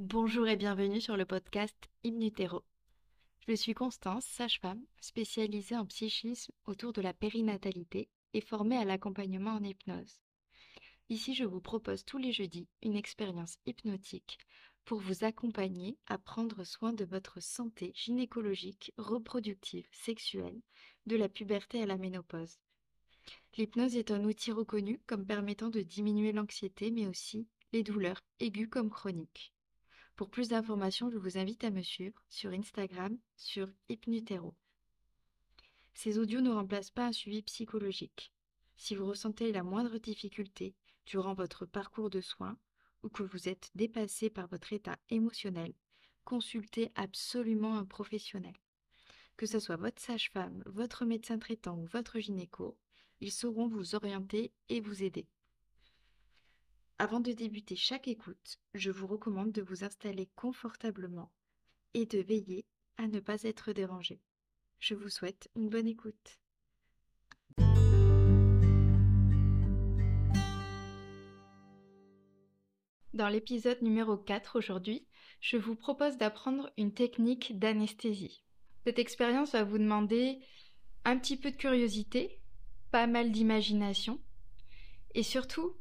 Bonjour et bienvenue sur le podcast Imnutero. Je suis Constance, sage-femme, spécialisée en psychisme autour de la périnatalité et formée à l'accompagnement en hypnose. Ici, je vous propose tous les jeudis une expérience hypnotique pour vous accompagner à prendre soin de votre santé gynécologique, reproductive, sexuelle, de la puberté à la ménopause. L'hypnose est un outil reconnu comme permettant de diminuer l'anxiété mais aussi les douleurs aiguës comme chroniques. Pour plus d'informations, je vous invite à me suivre sur Instagram sur Hypnutero. Ces audios ne remplacent pas un suivi psychologique. Si vous ressentez la moindre difficulté durant votre parcours de soins ou que vous êtes dépassé par votre état émotionnel, consultez absolument un professionnel. Que ce soit votre sage-femme, votre médecin traitant ou votre gynéco, ils sauront vous orienter et vous aider. Avant de débuter chaque écoute, je vous recommande de vous installer confortablement et de veiller à ne pas être dérangé. Je vous souhaite une bonne écoute. Dans l'épisode numéro 4 aujourd'hui, je vous propose d'apprendre une technique d'anesthésie. Cette expérience va vous demander un petit peu de curiosité, pas mal d'imagination et surtout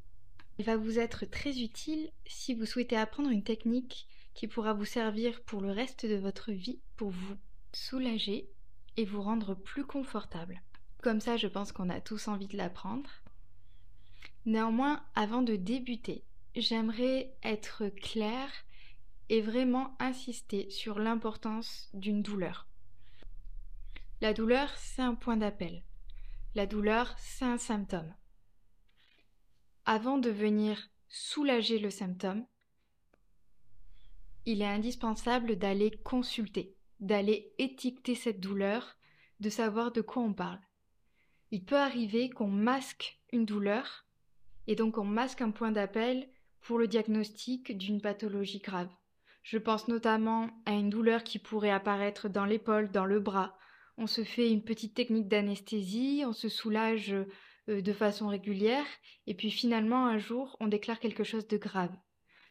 il va vous être très utile si vous souhaitez apprendre une technique qui pourra vous servir pour le reste de votre vie, pour vous soulager et vous rendre plus confortable. Comme ça, je pense qu'on a tous envie de l'apprendre. Néanmoins, avant de débuter, j'aimerais être claire et vraiment insister sur l'importance d'une douleur. La douleur, c'est un point d'appel. La douleur, c'est un symptôme avant de venir soulager le symptôme, il est indispensable d'aller consulter, d'aller étiqueter cette douleur, de savoir de quoi on parle. Il peut arriver qu'on masque une douleur et donc on masque un point d'appel pour le diagnostic d'une pathologie grave. Je pense notamment à une douleur qui pourrait apparaître dans l'épaule, dans le bras. On se fait une petite technique d'anesthésie, on se soulage euh, de façon régulière, et puis finalement un jour on déclare quelque chose de grave.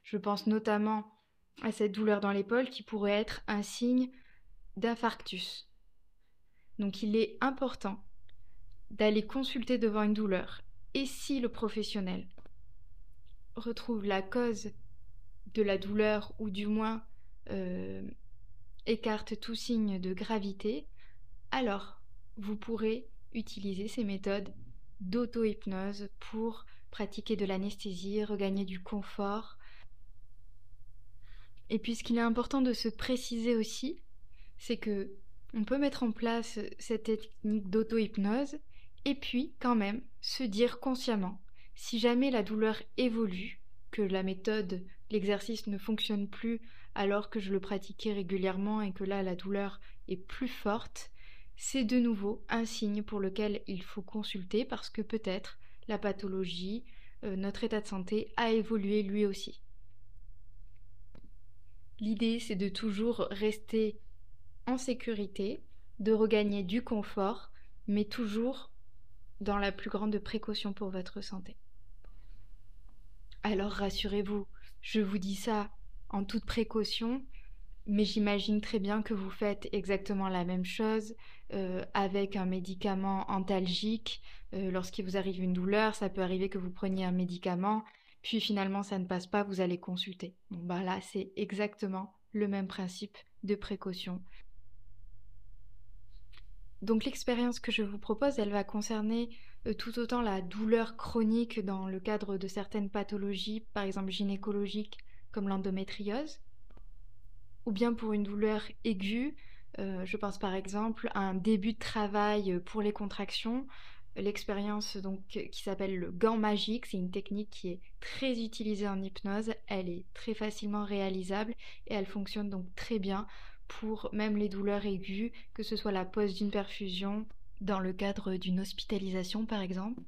Je pense notamment à cette douleur dans l'épaule qui pourrait être un signe d'infarctus. Donc il est important d'aller consulter devant une douleur. Et si le professionnel retrouve la cause de la douleur ou du moins euh, écarte tout signe de gravité, alors vous pourrez utiliser ces méthodes d'auto-hypnose pour pratiquer de l'anesthésie, regagner du confort. Et puis ce qu'il est important de se préciser aussi, c'est que on peut mettre en place cette technique d'auto-hypnose et puis quand même se dire consciemment si jamais la douleur évolue, que la méthode, l'exercice ne fonctionne plus alors que je le pratiquais régulièrement et que là la douleur est plus forte, c'est de nouveau un signe pour lequel il faut consulter parce que peut-être la pathologie, euh, notre état de santé a évolué lui aussi. L'idée, c'est de toujours rester en sécurité, de regagner du confort, mais toujours dans la plus grande précaution pour votre santé. Alors rassurez-vous, je vous dis ça en toute précaution, mais j'imagine très bien que vous faites exactement la même chose euh, avec un médicament antalgique. Euh, lorsqu'il vous arrive une douleur, ça peut arriver que vous preniez un médicament, puis finalement ça ne passe pas, vous allez consulter. Bon bah là c'est exactement le même principe de précaution. Donc l'expérience que je vous propose, elle va concerner euh, tout autant la douleur chronique dans le cadre de certaines pathologies, par exemple gynécologiques comme l'endométriose, ou bien pour une douleur aiguë. Euh, je pense par exemple à un début de travail pour les contractions. L'expérience qui s'appelle le gant magique, c'est une technique qui est très utilisée en hypnose. Elle est très facilement réalisable et elle fonctionne donc très bien pour même les douleurs aiguës, que ce soit la pose d'une perfusion dans le cadre d'une hospitalisation par exemple,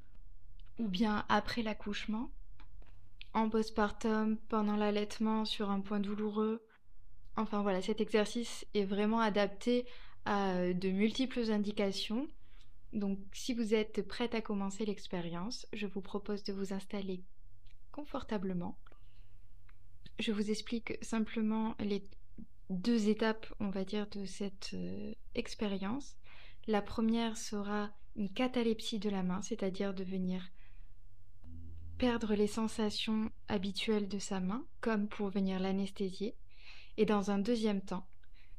ou bien après l'accouchement, en postpartum, pendant l'allaitement sur un point douloureux, Enfin voilà, cet exercice est vraiment adapté à euh, de multiples indications. Donc si vous êtes prête à commencer l'expérience, je vous propose de vous installer confortablement je vous explique simplement les deux étapes, on va dire, de cette euh, expérience. La première sera une catalepsie de la main, c'est-à-dire de venir perdre les sensations habituelles de sa main, comme pour venir l'anesthésier. Et dans un deuxième temps,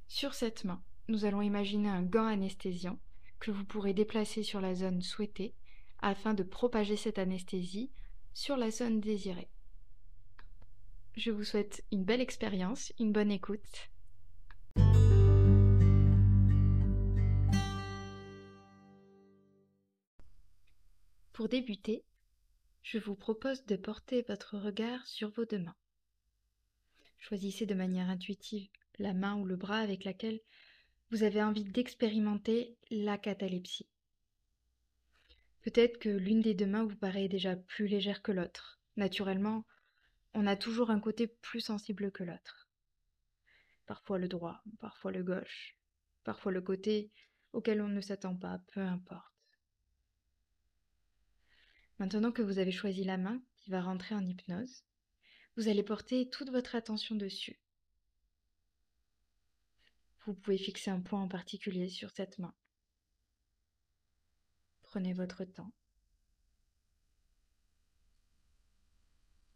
sur cette main, nous allons imaginer un gant anesthésiant que vous pourrez déplacer sur la zone souhaitée afin de propager cette anesthésie sur la zone désirée. Je vous souhaite une belle expérience, une bonne écoute. Pour débuter, je vous propose de porter votre regard sur vos deux mains. Choisissez de manière intuitive la main ou le bras avec laquelle vous avez envie d'expérimenter la catalepsie. Peut-être que l'une des deux mains vous paraît déjà plus légère que l'autre. Naturellement, on a toujours un côté plus sensible que l'autre. Parfois le droit, parfois le gauche, parfois le côté auquel on ne s'attend pas, peu importe. Maintenant que vous avez choisi la main qui va rentrer en hypnose, vous allez porter toute votre attention dessus. Vous pouvez fixer un point en particulier sur cette main. Prenez votre temps.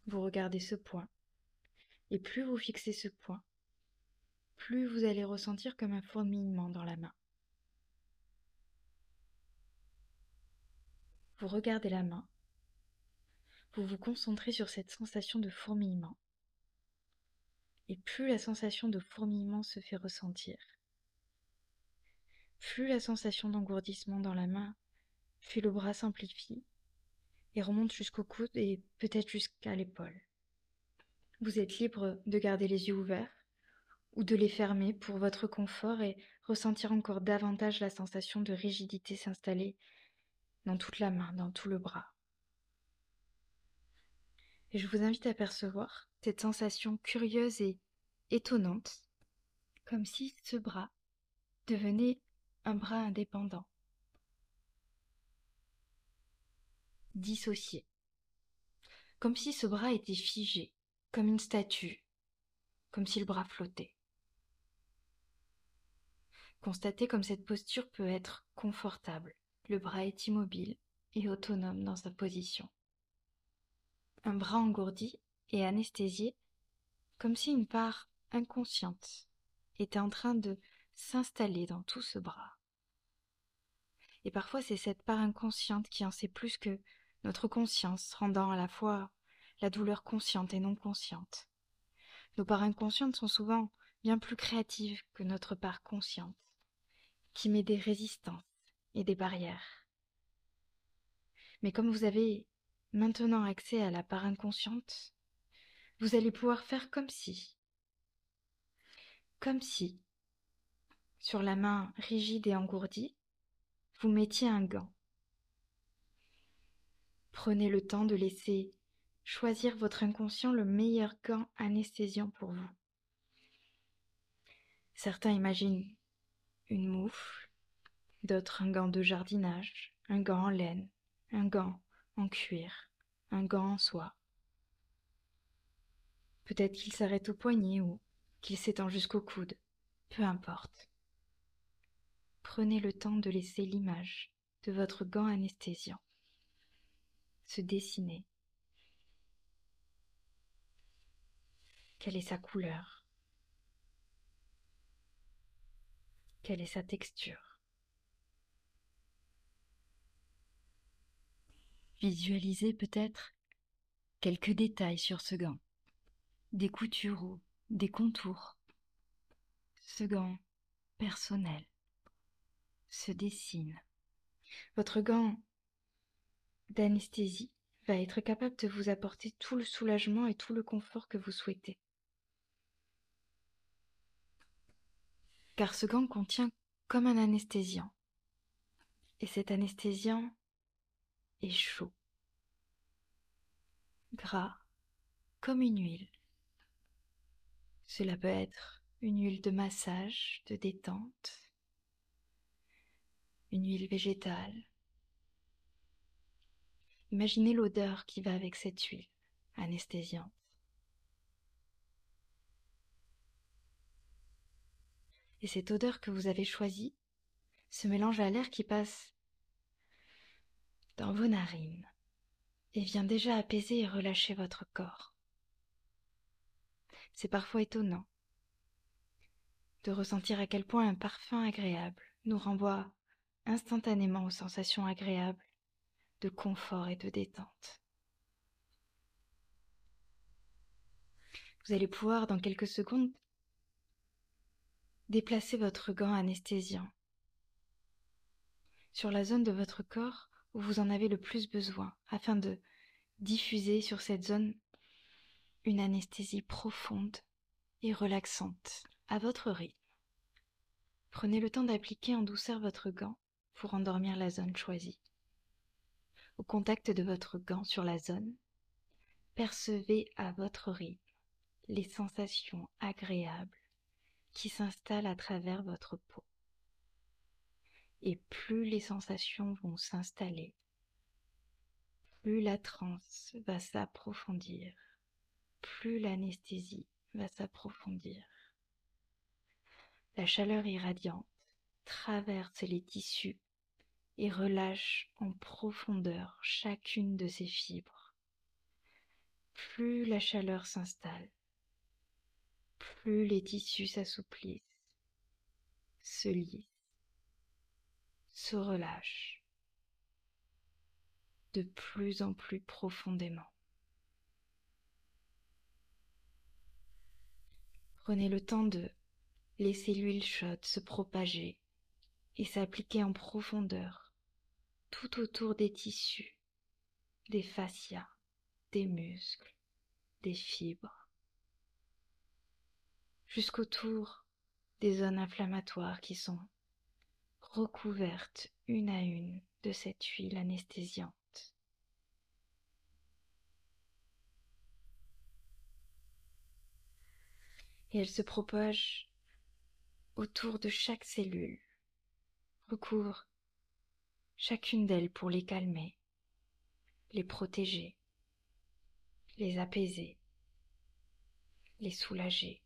Vous regardez ce point. Et plus vous fixez ce point, plus vous allez ressentir comme un fourmillement dans la main. Vous regardez la main. Vous vous concentrez sur cette sensation de fourmillement. Et plus la sensation de fourmillement se fait ressentir, plus la sensation d'engourdissement dans la main puis le bras s'amplifie et remonte jusqu'au coude et peut-être jusqu'à l'épaule. Vous êtes libre de garder les yeux ouverts ou de les fermer pour votre confort et ressentir encore davantage la sensation de rigidité s'installer dans toute la main, dans tout le bras. Et je vous invite à percevoir cette sensation curieuse et étonnante, comme si ce bras devenait un bras indépendant. dissocié. Comme si ce bras était figé, comme une statue, comme si le bras flottait. Constatez comme cette posture peut être confortable. Le bras est immobile et autonome dans sa position. Un bras engourdi et anesthésié, comme si une part inconsciente était en train de s'installer dans tout ce bras. Et parfois c'est cette part inconsciente qui en sait plus que notre conscience rendant à la fois la douleur consciente et non consciente. Nos parts inconscientes sont souvent bien plus créatives que notre part consciente, qui met des résistances et des barrières. Mais comme vous avez maintenant accès à la part inconsciente, vous allez pouvoir faire comme si, comme si, sur la main rigide et engourdie, vous mettiez un gant Prenez le temps de laisser choisir votre inconscient le meilleur gant anesthésiant pour vous. Certains imaginent une moufle, d'autres un gant de jardinage, un gant en laine, un gant en cuir, un gant en soie. Peut-être qu'il s'arrête au poignet ou qu'il s'étend jusqu'au coude, peu importe. Prenez le temps de laisser l'image de votre gant anesthésiant se dessiner. Quelle est sa couleur? Quelle est sa texture? Visualisez peut-être quelques détails sur ce gant, des coutures ou des contours. Ce gant personnel se dessine. Votre gant d'anesthésie va être capable de vous apporter tout le soulagement et tout le confort que vous souhaitez. Car ce gant contient comme un anesthésiant. Et cet anesthésiant chaud, gras comme une huile. Cela peut être une huile de massage, de détente, une huile végétale. Imaginez l'odeur qui va avec cette huile anesthésiante. Et cette odeur que vous avez choisie se mélange à l'air qui passe dans vos narines et vient déjà apaiser et relâcher votre corps. C'est parfois étonnant de ressentir à quel point un parfum agréable nous renvoie instantanément aux sensations agréables de confort et de détente. Vous allez pouvoir dans quelques secondes déplacer votre gant anesthésiant sur la zone de votre corps où vous en avez le plus besoin afin de diffuser sur cette zone une anesthésie profonde et relaxante à votre rythme. Prenez le temps d'appliquer en douceur votre gant pour endormir la zone choisie. Au contact de votre gant sur la zone, percevez à votre rythme les sensations agréables qui s'installent à travers votre peau. Et plus les sensations vont s'installer, plus la transe va s'approfondir, plus l'anesthésie va s'approfondir. La chaleur irradiante traverse les tissus et relâche en profondeur chacune de ses fibres. Plus la chaleur s'installe, plus les tissus s'assouplissent, se lissent, se relâchent de plus en plus profondément. Prenez le temps de laisser l'huile chaude se propager et s'appliquer en profondeur tout autour des tissus, des fascias, des muscles, des fibres, jusqu'autour des zones inflammatoires qui sont recouvertes une à une de cette huile anesthésiante. Et elle se propage autour de chaque cellule, recouvre chacune d'elles pour les calmer, les protéger, les apaiser, les soulager.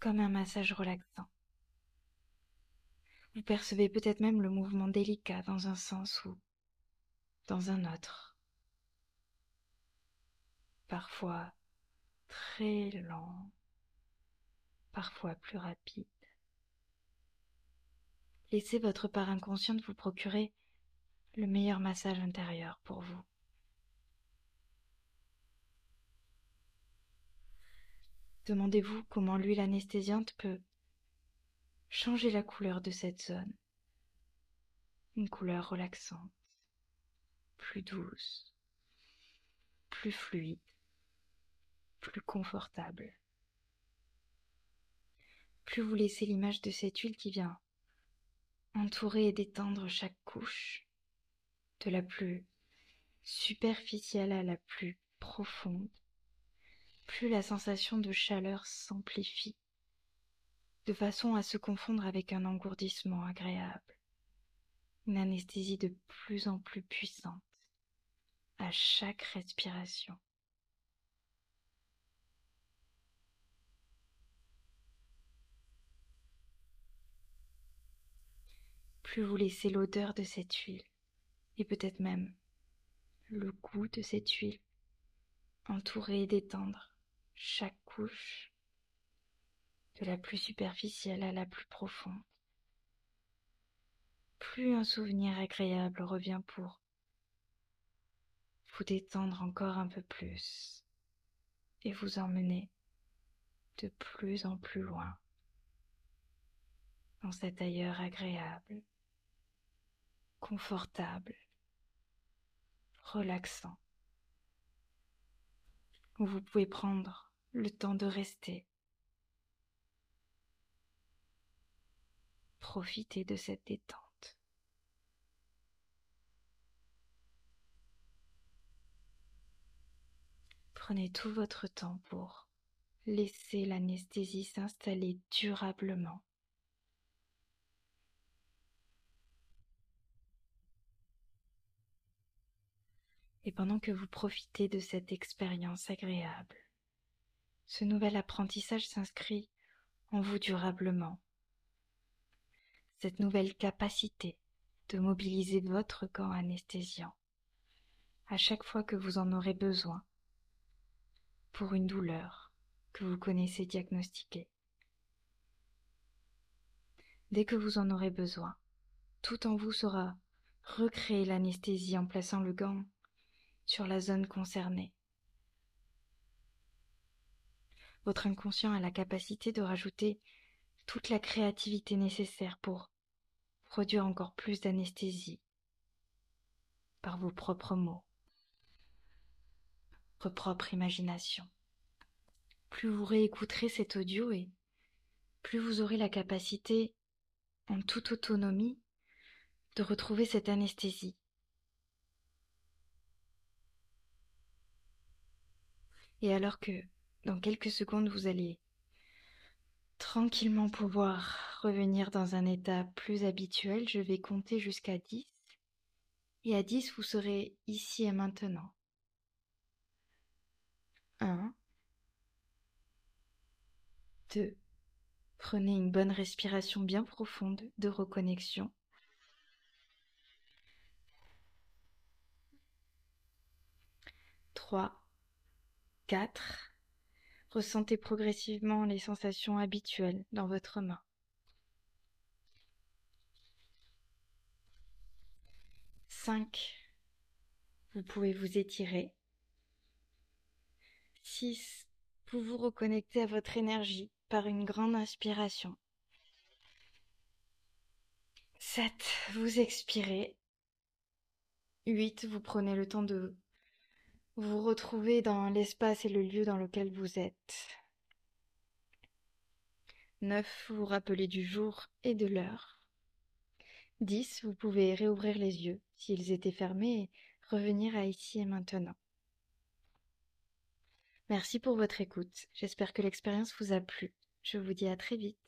Comme un massage relaxant. Vous percevez peut-être même le mouvement délicat dans un sens ou dans un autre. Parfois très lent, parfois plus rapide. Laissez votre part inconsciente vous procurer le meilleur massage intérieur pour vous. Demandez-vous comment l'huile anesthésiante peut changer la couleur de cette zone? Une couleur relaxante, plus douce, plus fluide, plus confortable plus vous laissez l'image de cette huile qui vient entourer et détendre chaque couche, de la plus superficielle à la plus profonde, plus la sensation de chaleur s'amplifie, de façon à se confondre avec un engourdissement agréable, une anesthésie de plus en plus puissante à chaque respiration. plus vous laissez l'odeur de cette huile, et peut-être même le goût de cette huile, entourer et détendre chaque couche, de la plus superficielle à la plus profonde. Plus un souvenir agréable revient pour vous détendre encore un peu plus et vous emmener de plus en plus loin dans cet ailleurs agréable confortable, relaxant, où vous pouvez prendre le temps de rester. Profitez de cette détente. Prenez tout votre temps pour laisser l'anesthésie s'installer durablement Et pendant que vous profitez de cette expérience agréable, ce nouvel apprentissage s'inscrit en vous durablement. Cette nouvelle capacité de mobiliser votre corps anesthésiant à chaque fois que vous en aurez besoin pour une douleur que vous connaissez diagnostiquée. Dès que vous en aurez besoin, tout en vous saura recréer l'anesthésie en plaçant le gant sur la zone concernée. Votre inconscient a la capacité de rajouter toute la créativité nécessaire pour produire encore plus d'anesthésie par vos propres mots, votre propre imagination. Plus vous réécouterez cet audio et plus vous aurez la capacité, en toute autonomie, de retrouver cette anesthésie. Et alors que dans quelques secondes, vous allez tranquillement pouvoir revenir dans un état plus habituel. Je vais compter jusqu'à 10. Et à 10, vous serez ici et maintenant. 1. 2. Prenez une bonne respiration bien profonde de reconnexion. 3. 4. Ressentez progressivement les sensations habituelles dans votre main. 5. Vous pouvez vous étirer. 6. Vous vous reconnectez à votre énergie par une grande inspiration. 7. Vous expirez. 8. Vous prenez le temps de vous retrouvez dans l'espace et le lieu dans lequel vous êtes. 9. Vous rappelez du jour et de l'heure. 10. Vous pouvez réouvrir les yeux s'ils étaient fermés et revenir à ici et maintenant. Merci pour votre écoute. J'espère que l'expérience vous a plu. Je vous dis à très vite.